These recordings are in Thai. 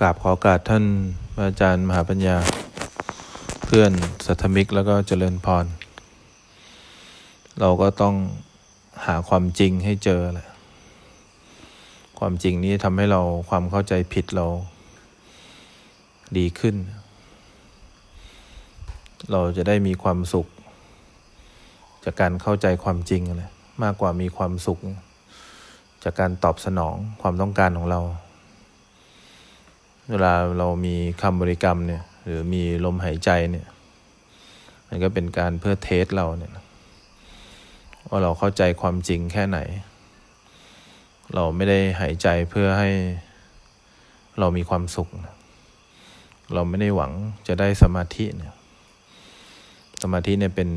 กราบขอกาสท่านอาจารย์มหาปัญญา เพื่อนสัทธมิกแล้วก็เจริญพร เราก็ต้องหาความจริงให้เจอแหละความจริงนี้ทำให้เราความเข้าใจผิดเราดีขึ้น เราจะได้มีความสุข จากการเข้าใจความจริงเลยมากกว่ามีความสุข จากการตอบสนองความต้องการของเรา เวลาเรามีคำบริกรรมเนี่ย หรือมีลมหายใจเนี่ย มันก็เป็นการเพื่อเทสเราเนี่ยว่าเราเข้าใจความจริงแค่ไหน เราไม่ได้หายใจเพื่อให้เรามีความสุข เราไม่ได้หวังจะได้สมาธิเนี่ย สมาธิเนี่ยเป็น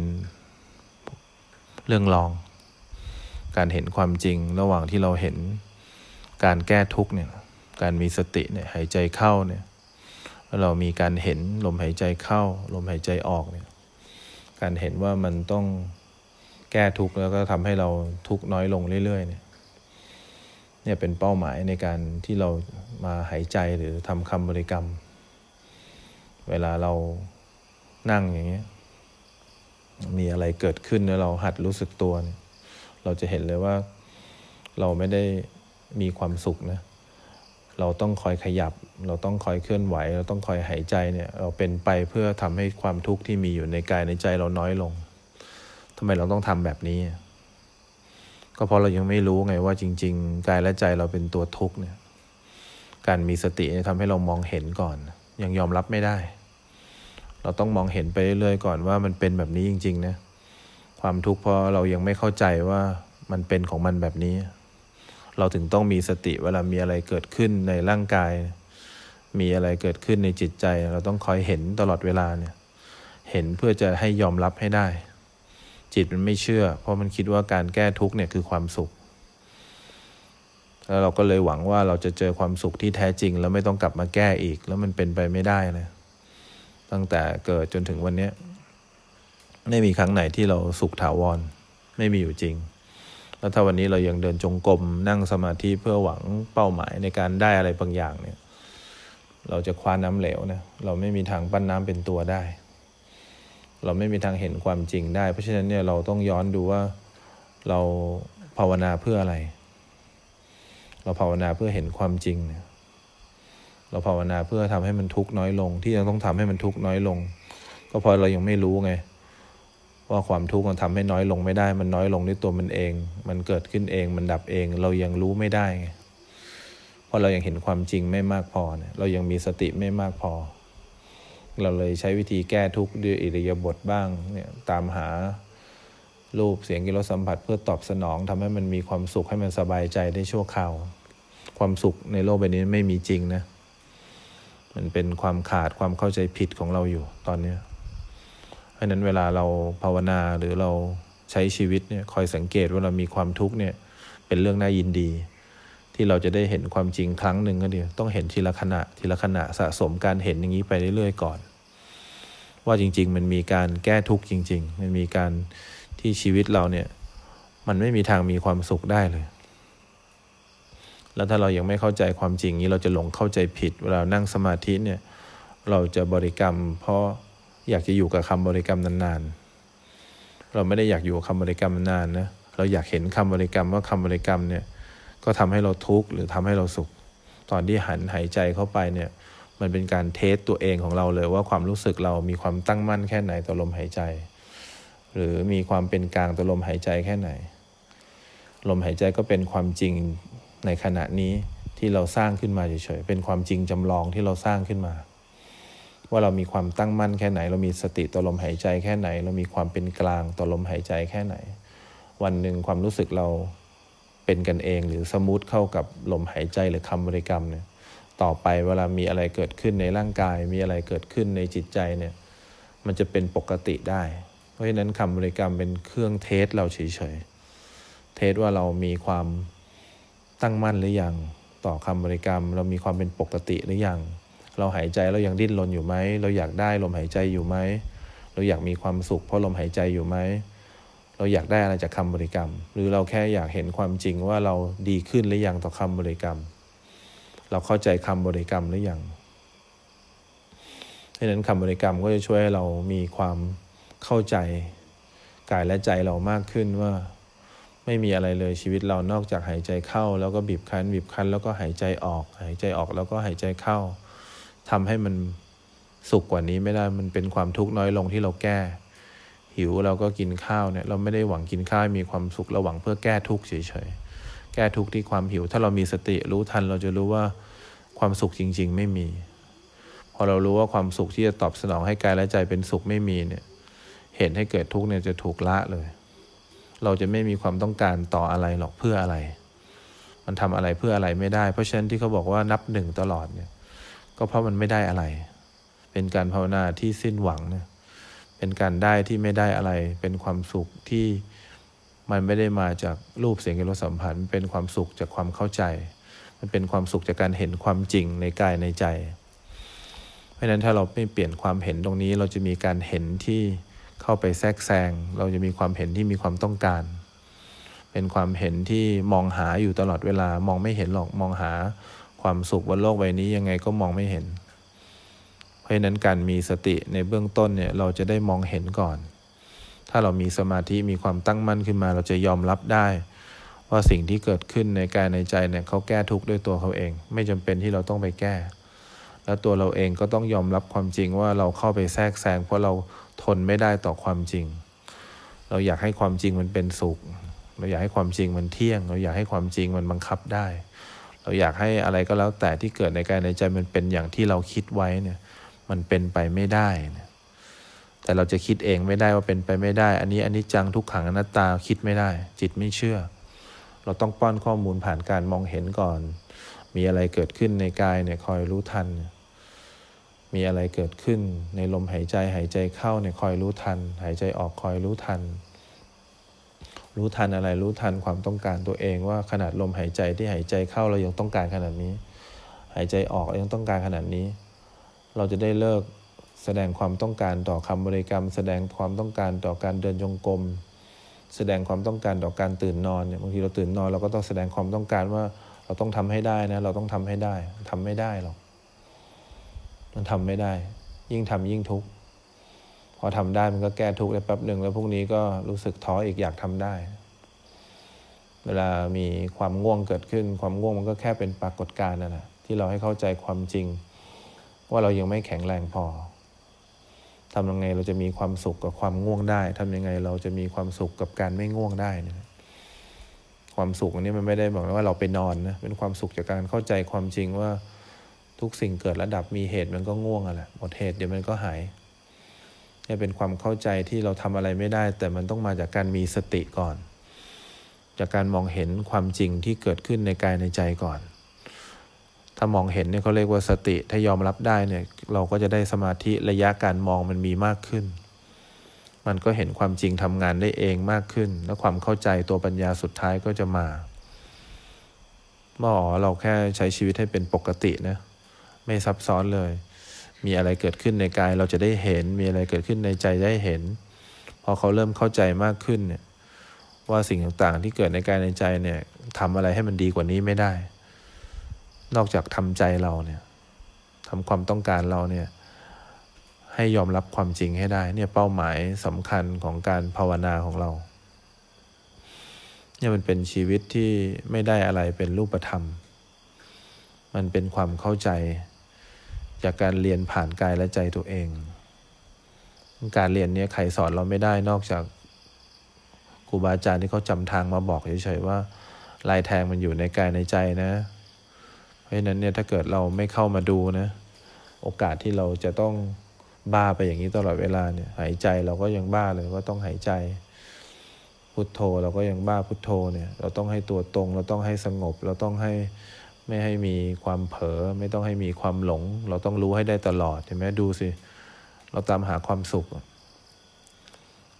เรื่องรอง การเห็นความจริงระหว่างที่เราเห็นการแก้ทุกเนี่ย การมีสติเนี่ยหายใจเข้าเนี่ยเรามีการเห็นลมหายใจเข้า ลมหายใจออกเนี่ยการเห็นว่ามันต้องแก้ทุกข์แล้วก็ทำให้เราทุกข์น้อยลงเรื่อยๆเนี่ยเนี่ยเป็นเป้าหมายในการที่เรามาหายใจหรือทำคำบริกรรม เวลาเรานั่งอย่างเงี้ยมีอะไรเกิดขึ้นแล้วเราหัดรู้สึกตัวเนี่ยเราจะเห็นเลยว่าเราไม่ได้มีความสุขนะ เราต้องคอยขยับ เราต้องคอยเคลื่อนไหว เราต้องคอยหายใจเนี่ยเราเป็นไปเพื่อทำให้ความทุกข์ที่มีอยู่ในกายในใจเราน้อยลงทำไมเราต้องทำแบบนี้ ก็เพราะเรายังไม่รู้ไงว่าจริง ๆ กายและใจเราเป็นตัวทุกข์เนี่ยการมีสติทำให้เรามองเห็นก่อน ยังยอมรับไม่ได้ เราต้องมองเห็นไปเรื่อยๆก่อนว่ามันเป็นแบบนี้จริง ๆ นะ ความทุกข์เพราะเรายังไม่เข้าใจว่ามันเป็นของมันแบบนี้ เราถึงต้องมีสติเวลามีอะไรเกิดขึ้นในร่างกาย มีอะไรเกิดขึ้นในจิตใจ เราต้องคอยเห็นตลอดเวลาเนี่ย เห็นเพื่อจะให้ยอมรับให้ได้ จิตมันไม่เชื่อ เพราะมันคิดว่าการแก้ทุกข์เนี่ยคือความสุข แล้วเราก็เลยหวังว่าเราจะเจอความสุขที่แท้จริง แล้วไม่ต้องกลับมาแก้อีก แล้วมันเป็นไปไม่ได้เลยตั้งแต่เกิดจนถึงวันนี้ไม่มีครั้งไหนที่เราสุขถาวร ไม่มีอยู่จริง แล้วถ้าวันนี้เรายังเดินจงกรมนั่งสมาธิเพื่อหวังเป้าหมายในการได้อะไรบางอย่างเนี่ย เราจะคว้าน้ำเหลวนะเราไม่มีทางปั้นน้ำเป็นตัวได้ เราไม่มีทางเห็นความจริงได้ เพราะฉะนั้นเนี่ยเราต้องย้อนดูว่าเราภาวนาเพื่ออะไร เราภาวนาเพื่อเห็นความจริงเนี่ยเราภาวนาเพื่อทำให้มันทุกข์น้อยลง ที่ยังต้องทำให้มันทุกข์น้อยลง ก็เพราะเรายังไม่รู้ไง ว่าความทุกข์มันทำให้น้อยลงไม่ได้ มันน้อยลงด้วยตัวมันเอง มันเกิดขึ้นเอง มันดับเอง เรายังรู้ไม่ได้ไงเพราะเรายังเห็นความจริงไม่มากพอเนี่ยเรายังมีสติไม่มากพอ เราเลยใช้วิธีแก้ทุกข์ด้วยอิริยาบถบ้างเนี่ยตามหารูปเสียงกิรสัมผัสเพื่อตอบสนองทำให้มันมีความสุขให้มันสบายใจได้ชั่วคราว ความสุขในโลกใบนี้ไม่มีจริงนะ มันเป็นความขาดความเข้าใจผิดของเราอยู่ตอนนี้ ราะนั้นเวลาเราภาวนาหรือเราใช้ชีวิตเนี่ยคอยสังเกตว่าเรามีความทุกข์เนี่ยเป็นเรื่องน่ายินดี ที่เราจะได้เห็นความจริงครั้งหนึ่งก็เดียวต้องเห็นทีละขณะทีละขณะสะสมการเห็นอย่างนี้ไปเรื่อยๆก่อน ว่าจริง ๆ มันมีการแก้ทุกข์จริง ๆ มันมีการที่ชีวิตเราเนี่ยมันไม่มีทางมีความสุขได้เลย แล้วถ้าเรายังไม่เข้าใจความจริงนี้เราจะหลงเข้าใจผิด เวลานั่งสมาธิเนี่ยเราจะบริกรรมเพราะ อยากจะอยู่กับคำบริกรรมนานๆ เราไม่ได้อยากอยู่กับคำบริกรรมนานนะ เราอยากเห็นคำบริกรรมว่าคำบริกรรมเนี่ยก็ทำให้เราทุกข์หรือทำให้เราสุข ตอนที่หันหายใจเข้าไปเนี่ยมันเป็นการเทสตัวเองของเราเลยว่าความรู้สึกเรามีความตั้งมั่นแค่ไหนต่อลมหายใจ หรือมีความเป็นกลางต่อลมหายใจแค่ไหน ลมหายใจก็เป็นความจริงในขณะนี้ที่เราสร้างขึ้นมาเฉยๆเป็นความจริงจำลองที่เราสร้างขึ้นมา ว่าเรามีความตั้งมั่นแค่ไหน เรามีสติต่อลมหายใจแค่ไหน เรามีความเป็นกลางต่อลมหายใจแค่ไหน วันหนึ่งความรู้สึกเราเป็นกันเอง หรือสมูทเข้ากับลมหายใจหรือคำบริกรรมเนี่ยต่อไปเวลามีอะไรเกิดขึ้นในร่างกาย มีอะไรเกิดขึ้นในจิตใจเนี่ยมันจะเป็นปกติได้ เพราะฉะนั้นคำบริกรรมเป็นเครื่องเทสเราเฉยๆเทสว่าเรามีความตั้งมั่นหรือยังต่อคำบริกรรม เรามีความเป็นปกติหรือยัง เราหายใจเรายังดิ้นรนอยู่ไหม เราอยากได้ลมหายใจอยู่ไหม เราอยากมีความสุขเพราะลมหายใจอยู่ไหม เราอยากได้อะไรจากคำบริกรรม หรือเราแค่อยากเห็นความจริงว่าเราดีขึ้นหรือยังต่อคำบริกรรม เราเข้าใจคำบริกรรมหรือยังดังนั้นคำบริกรรมก็จะช่วยให้เรามีความเข้าใจกายและใจเรามากขึ้นว่า ไม่มีอะไรเลยชีวิตเรานอกจากหายใจเข้า แล้วก็บีบคั้นบีบคั้นแล้วก็หายใจออก หายใจออกแล้วก็หายใจเข้า ทำให้มันสุขกว่านี้ไม่ได้มันเป็นความทุกข์น้อยลงที่เราแก้ หิวเราก็กินข้าวเนี่ย เราไม่ได้หวังกินข้าวมีความสุขเราหวังเพื่อแก้ทุกข์เฉยๆแก้ทุกข์ที่ความหิว ถ้าเรามีสติรู้ทันเราจะรู้ว่าความสุขจริง ๆ ไม่มี พอเรารู้ว่าความสุขที่จะตอบสนองให้กายและใจเป็นสุขไม่มีเนี่ย เหตุให้เกิดทุกข์เนี่ยจะถูกละเลย เราจะไม่มีความต้องการต่ออะไรหรอกเพื่ออะไร มันทำอะไรเพื่ออะไรไม่ได้ เพราะฉะนั้นที่เขาบอกว่านับหนึ่งตลอดเนี่ย ก็เพราะมันไม่ได้อะไร เป็นการภาวนาที่สิ้นหวังเนี่ยเป็นการได้ที่ไม่ได้อะไร เป็นความสุขที่มันไม่ได้มาจากรูปเสียงกลิ่นรสสัมผัสเป็นความสุขจากความเข้าใจ มันเป็นความสุขจากการเห็นความจริงในกายในใจ เพราะฉะนั้นถ้าเราไม่เปลี่ยนความเห็นตรงนี้ เราจะมีการเห็นที่เข้าไปแทรกแซง เราจะมีความเห็นที่มีความต้องการ เป็นความเห็นที่มองหาอยู่ตลอดเวลามองไม่เห็นหรอกมองหา ความสุขบนโลกใบนี้ยังไงก็มองไม่เห็น เพราะฉะนั้นการมีสติในเบื้องต้นเนี่ยเราจะได้มองเห็นก่อน ถ้าเรามีสมาธิมีความตั้งมั่นขึ้นมา เราจะยอมรับได้ ว่าสิ่งที่เกิดขึ้นในกายในใจเนี่ยเขาแก้ทุกข์ด้วยตัวเขาเอง ไม่จำเป็นที่เราต้องไปแก้ แล้วตัวเราเองก็ต้องยอมรับความจริงว่าเราเข้าไปแทรกแซงเพราะเราทนไม่ได้ต่อความจริง เราอยากให้ความจริงมันเป็นสุข เราอยากให้ความจริงมันเที่ยง เราอยากให้ความจริงมันบังคับได้ เราอยากให้อะไรก็แล้วแต่ที่เกิดในกายในใจมันเป็นอย่างที่เราคิดไว้เนี่ยมันเป็นไปไม่ได้นะแต่เราจะคิดเองไม่ได้ว่าเป็นไปไม่ได้ อันนี้อันนี้จังทุกขังอนัตตาคิดไม่ได้ จิตไม่เชื่อ เราต้องป้อนข้อมูลผ่านการมองเห็นก่อน มีอะไรเกิดขึ้นในกายเนี่ยคอยรู้ทัน มีอะไรเกิดขึ้นในลมหายใจหายใจเข้าเนี่ยคอยรู้ทัน หายใจออกคอยรู้ทัน รู้ทันอะไรรู้ทันความต้องการตัวเองว่าขนาดลมหายใจที่หายใจเข้าเรายังต้องการขนาดนี้ หายใจออกยังต้องการขนาดนี้ เราจะได้เลิกแสดงความต้องการต่อคำบริกรรม แสดงความต้องการต่อการเดินจงกรมแสดงความต้องการต่อการตื่นนอนเนี่ยบางทีเราตื่นนอนเราก็ต้องแสดงความต้องการว่าเราต้องทำให้ได้นะเราต้องทำให้ได้ทำไม่ได้หรอกมันทำไม่ได้ ยิ่งทำยิ่งทุกข์ พอทำได้มันก็แก้ทุกข์ได้แป๊บหนึ่งแล้วพรุ่งนี้ก็รู้สึกท้ออีกอยากทำได้ เวลามีความง่วงเกิดขึ้น ความง่วงมันก็แค่เป็นปรากฏการณ์นั่นแหละที่เราให้เข้าใจความจริง ว่าเรายังไม่แข็งแรงพอทำยังไงเราจะมีความสุขกับความง่วงได้ทำยังไงเราจะมีความสุขกับการไม่ง่วงได้นะความสุขอันนี้มันไม่ได้บอกว่าเราไปนอนนะเป็นความสุขจากการเข้าใจความจริงว่าทุกสิ่งเกิดระดับมีเหตุมันก็ง่วงอะแหละหมดเหตุเดี๋ยวมันก็หาย นี่เป็นความเข้าใจที่เราทำอะไรไม่ได้ แต่มันต้องมาจากการมีสติก่อน จากการมองเห็นความจริงที่เกิดขึ้นในกายในใจก่อน ถ้ามองเห็นเนี่ยเขาเรียกว่าสติถ้ายอมรับได้เนี่ยเราก็จะได้สมาธิระยะการมองมันมีมากขึ้น มันก็เห็นความจริงทำงานได้เองมากขึ้น แล้วความเข้าใจตัวปัญญาสุดท้ายก็จะมาเมื่อเราแค่ใช้ชีวิตให้เป็นปกตินะไม่ซับซ้อนเลย มีอะไรเกิดขึ้นในกายเราจะได้เห็น มีอะไรเกิดขึ้นในใจได้เห็น พอเขาเริ่มเข้าใจมากขึ้นเนี่ยว่าสิ่งต่างๆ ที่เกิดในกายในใจเนี่ยทำอะไรให้มันดีกว่านี้ไม่ได้ นอกจากทำใจเราเนี่ยทำความต้องการเราเนี่ยให้ยอมรับความจริงให้ได้เนี่ยเป้าหมายสำคัญของการภาวนาของเราเนี่ยมันเป็นชีวิตที่ไม่ได้อะไรเป็นรูปธรรม มันเป็นความเข้าใจ จากการเรียนผ่านกายและใจตัวเอง การเรียนนี้ใครสอนเราไม่ได้นอกจากครูบาอาจารย์ที่เขาจำทางมาบอกเฉยๆว่าลายแทงมันอยู่ในกายในใจนะ เพราะฉะนั้นเนี่ยถ้าเกิดเราไม่เข้ามาดูนะ โอกาสที่เราจะต้องบ้าไปอย่างนี้ตลอดเวลาเนี่ยหายใจเราก็ยังบ้าเลยว่าต้องหายใจ พุทโธเราก็ยังบ้าพุทโธเนี่ย เราต้องให้ตัวตรง เราต้องให้สงบ เราต้องให้ ไม่ให้มีความเผลอไม่ต้องให้มีความหลง เราต้องรู้ให้ได้ตลอดเห็นไหมดูสิ เราตามหาความสุข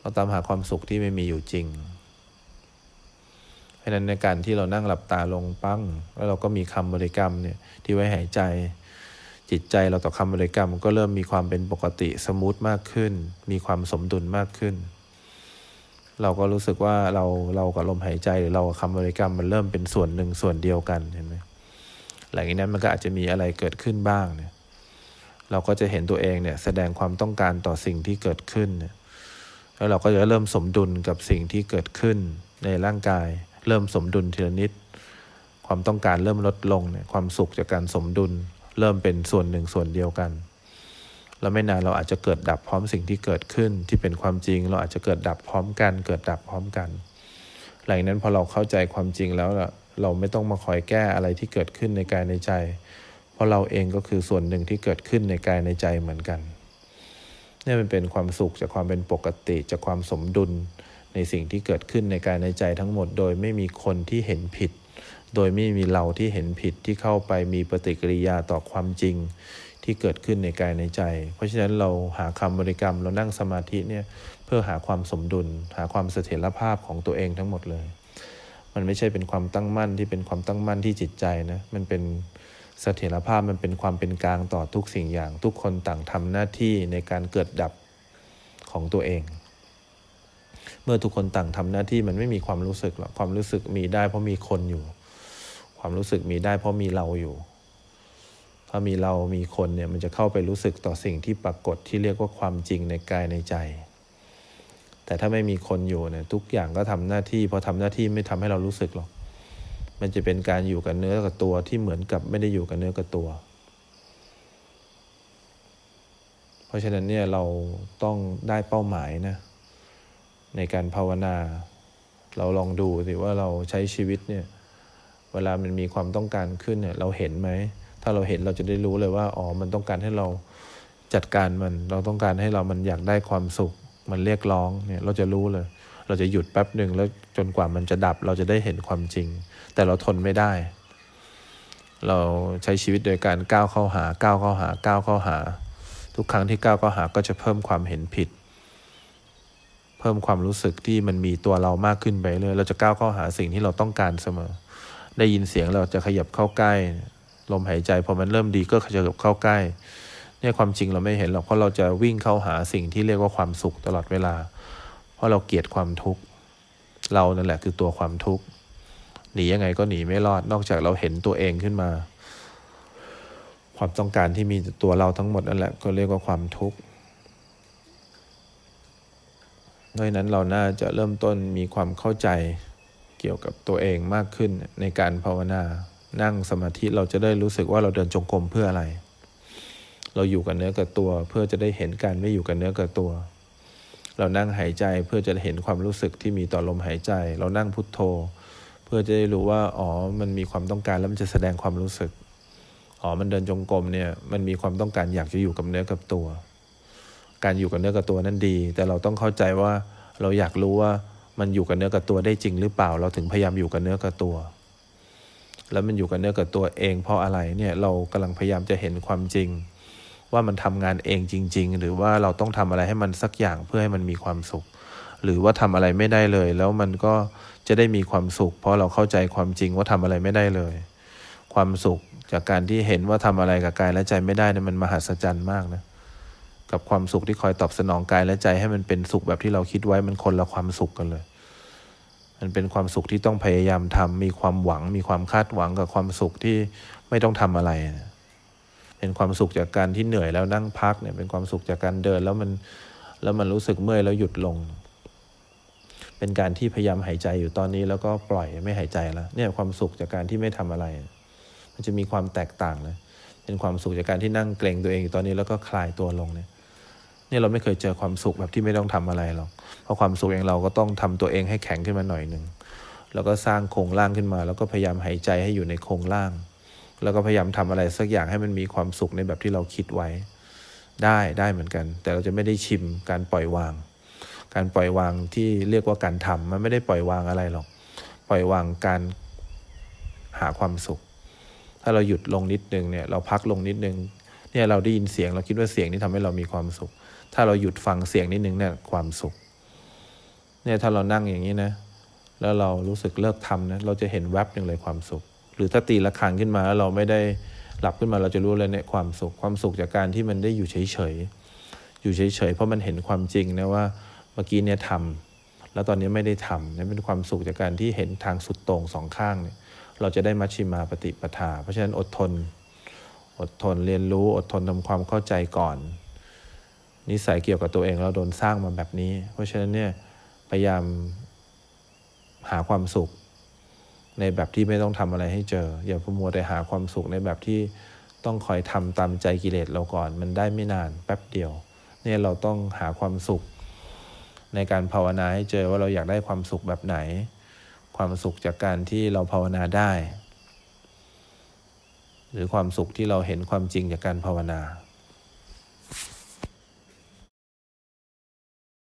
เราตามหาความสุขที่ไม่มีอยู่จริงเพราะนั้นในการที่เรานั่งหลับตาลงปั้ง แล้วเราก็มีคำบริกรรมเนี่ยที่ไว้หายใจ จิตใจเราต่อคำบริกรรมก็เริ่มมีความเป็นปกติสมูทมากขึ้น มีความสมดุลมากขึ้น เราก็รู้สึกว่าเราเรากับลมหายใจหรือเรากับคำบริกรรมมันเริ่มเป็นส่วนหนึ่งส่วนเดียวกันเห็นไหม หลังจากนั้นมันก็อาจจะมีอะไรเกิดขึ้นบ้างเนี่ยเราก็จะเห็นตัวเองเนี่ยแสดงความต้องการต่อสิ่งที่เกิดขึ้น แล้วเราก็จะเริ่มสมดุลกับสิ่งที่เกิดขึ้นในร่างกาย เริ่มสมดุลทีละนิด ความต้องการเริ่มลดลงเนี่ยความสุขจากการสมดุล เริ่มเป็นส่วนหนึ่งส่วนเดียวกัน แล้วไม่นานเราอาจจะเกิดดับพร้อมสิ่งที่เกิดขึ้นที่เป็นความจริง เราอาจจะเกิดดับพร้อมกัน เกิดดับพร้อมกัน หลังนั้นพอเราเข้าใจความจริงแล้ว เราไม่ต้องมาคอยแก้อะไรที่เกิดขึ้นในกายในใจ เพราะเราเองก็คือส่วนหนึ่งที่เกิดขึ้นในกายในใจเหมือนกันนี่มันเป็นความสุขจากความเป็นปกติจากความสมดุลในสิ่งที่เกิดขึ้นในกายในใจทั้งหมด โดยไม่มีคนที่เห็นผิด โดยไม่มีเราที่เห็นผิดที่เข้าไปมีปฏิกิริยาต่อความจริงที่เกิดขึ้นในกายในใจ เพราะฉะนั้นเราหาคำบริกรรมเรานั่งสมาธิเนี่ยเพื่อหาความสมดุล หาความเสถียรภาพของตัวเองทั้งหมดเลย มันไม่ใช่เป็นความตั้งมั่นที่เป็นความตั้งมั่นที่จิตใจนะมันเป็นเสถียรภาพมันเป็นความเป็นกลางต่อทุกสิ่งอย่าง ทุกคนต่างทำหน้าที่ในการเกิดดับของตัวเอง เมื่อทุกคนต่างทำหน้าที่มันไม่มีความรู้สึกหรอกความรู้สึกมีได้เพราะมีคนอยู่ ความรู้สึกมีได้เพราะมีเราอยู่ ถ้ามีเรามีคนเนี่ยมันจะเข้าไปรู้สึกต่อสิ่งที่ปรากฏที่เรียกว่าความจริงในกายในใจ แต่ถ้าไม่มีคนอยู่เนี่ยทุกอย่างก็ทำหน้าที่พอทำหน้าที่ไม่ทำให้เรารู้สึกหรอก มันจะเป็นการอยู่กับเนื้อกับตัวที่เหมือนกับไม่ได้อยู่กับเนื้อกับตัว เพราะฉะนั้นเนี่ยเราต้องได้เป้าหมายนะในการภาวนา เราลองดูสิว่าเราใช้ชีวิตเนี่ยเวลามันมีความต้องการขึ้นเนี่ยเราเห็นไหม ถ้าเราเห็นเราจะได้รู้เลยว่าอ๋อมันต้องการให้เราจัดการมัน เราต้องการให้เรามันอยากได้ความสุข มันเรียกร้องเนี่ยเราจะรู้เลย เราจะหยุดแป๊บหนึ่งแล้วจนกว่ามันจะดับเราจะได้เห็นความจริง แต่เราทนไม่ได้ เราใช้ชีวิตโดยการก้าวเข้าหาก้าวเข้าหาก้าวเข้าหา ทุกครั้งที่ก้าวเข้าหาก็จะเพิ่มความเห็นผิด เพิ่มความรู้สึกที่มันมีตัวเรามากขึ้นไปเลยเราจะก้าวเข้าหาสิ่งที่เราต้องการเสมอ ได้ยินเสียงเราจะขยับเข้าใกล้ ลมหายใจพอมันเริ่มดีก็ขยับเข้าใกล้ เนี่ยความจริงเราไม่เห็นหรอกเพราะเราจะวิ่งเข้าหาสิ่งที่เรียกว่าความสุขตลอดเวลา เพราะเราเกลียดความทุกข์เรานั่นแหละคือตัวความทุกข์หนียังไงก็หนีไม่รอดนอกจากเราเห็นตัวเองขึ้นมา ความต้องการที่มีตัวเราทั้งหมดนั่นแหละก็เรียกว่าความทุกข์ดังนั้นเราน่าจะเริ่มต้นมีความเข้าใจเกี่ยวกับตัวเองมากขึ้นในการภาวนา นั่งสมาธิเราจะได้รู้สึกว่าเราเดินจงกรมเพื่ออะไร เราอยู่กับเนื้อกับตัว เพื่อจะได้เห็นการไม่อยู่กับเนื้อกับตัว เรานั่งหายใจเพื่อจะเห็นความรู้สึกที่มีต่อลมหายใจ เรานั่งพุทโธ เพื่อจะได้รู้ว่าอ๋อมันมีความต้องการแล้วมันจะแสดงความรู้สึกอ๋อมันเดินจงกรมเนี่ยมันมีความต้องการอยากจะอยู่กับเนื้อกับตัว การอยู่กับเนื้อกับตัวนั้นดี แต่เราต้องเข้าใจว่าเราอยากรู้ว่ามันอยู่กับเนื้อกับตัวได้จริงหรือเปล่า เราถึงพยายามอยู่กับเนื้อกับตัว แล้วมันอยู่กับเนื้อกับตัวเองเพราะอะไรเนี่ยเรากำลังพยายามจะเห็นความจริง ว่ามันทำงานเองจริง ๆ หรือว่าเราต้องทำอะไรให้มันสักอย่างเพื่อให้มันมีความสุข หรือว่าทำอะไรไม่ได้เลย แล้วมันก็จะได้มีความสุข เพราะเราเข้าใจความจริงว่าทำอะไรไม่ได้เลย ความสุขจากการที่เห็นว่าทำอะไรกับกายและใจไม่ได้นะมันมหัศจรรย์มากนะกับความสุขที่คอยตอบสนองกายและใจให้มันเป็นสุขแบบที่เราคิดไว้มันคนละความสุขกันเลย มันเป็นความสุขที่ต้องพยายามทำมีความหวัง มีความคาดหวังกับความสุขที่ไม่ต้องทำอะไรนะ เป็นความสุขจากการที่เหนื่อยแล้วนั่งพักเนี่ยเป็นความสุขจากการเดินแล้วมันแล้วมันรู้สึกเมื่อยแล้วหยุดลง เป็นการที่พยายามหายใจอยู่ตอนนี้แล้วก็ปล่อยไม่หายใจแล้วเนี่ยความสุขจากการที่ไม่ทำอะไร มันจะมีความแตกต่างเลยเป็นความสุขจากการที่นั่งเกรงตัวเองอยู่ตอนนี้แล้วก็คลายตัวลงเนี่ยนี่เราไม่เคยเจอความสุขแบบที่ไม่ต้องทำอะไรหรอกเพราะความสุขเองเราก็ต้องทำตัวเองให้แข็งขึ้นมาหน่อยหนึ่งแล้วก็สร้างโครงร่างขึ้นมา แล้วก็พยายามหายใจให้อยู่ในโครงร่าง แล้วก็พยายามทำอะไรสักอย่างให้มันมีความสุขในแบบที่เราคิดไว้ ได้ได้เหมือนกัน แต่เราจะไม่ได้ชิมการปล่อยวาง การปล่อยวางที่เรียกว่าการทำมันไม่ได้ปล่อยวางอะไรหรอก ปล่อยวางการหาความสุข ถ้าเราหยุดลงนิดนึงเนี่ยเราพักลงนิดนึงเนี่ยเราได้ยินเสียงเราคิดว่าเสียงนี้ทำให้เรามีความสุข ถ้าเราหยุดฟังเสียงนิดนึงเนี่ยความสุข เนี่ยถ้าเรานั่งอย่างนี้นะ แล้วเรารู้สึกเลิกทำนะเราจะเห็นแวบหนึ่งเลยความสุข หรือถ้าตีละครังขึ้นมาแล้วเราไม่ได้หลับขึ้นมาเราจะรู้เลยเนี่ยความสุขความสุขจากการที่มันได้อยู่เฉยๆอยู่เฉยๆเพราะมันเห็นความจริงนะว่าเมื่อกี้เนี่ยทำแล้วตอนนี้ไม่ได้ทำนี่เป็นความสุขจากการที่เห็นทางสุดตรงสองข้างเนี่ยเราจะได้มัชชิมาปฏิปทา เพราะฉะนั้นอดทน อดทนเรียนรู้อดทนทำความเข้าใจก่อน นิสัยเกี่ยวกับตัวเองเราโดนสร้างมาแบบนี้ เพราะฉะนั้นเนี่ยพยายามหาความสุข ในแบบที่ไม่ต้องทำอะไรให้เจอ อย่าพมัวแต่หาความสุขในแบบที่ต้องคอยทำตามใจกิเลสเราก่อน มันได้ไม่นานแป๊บเดียว เนี่ยเราต้องหาความสุข ในการภาวนาให้เจอว่าเราอยากได้ความสุขแบบไหน ความสุขจากการที่เราภาวนาได้ หรือความสุขที่เราเห็นความจริงจากการภาวนา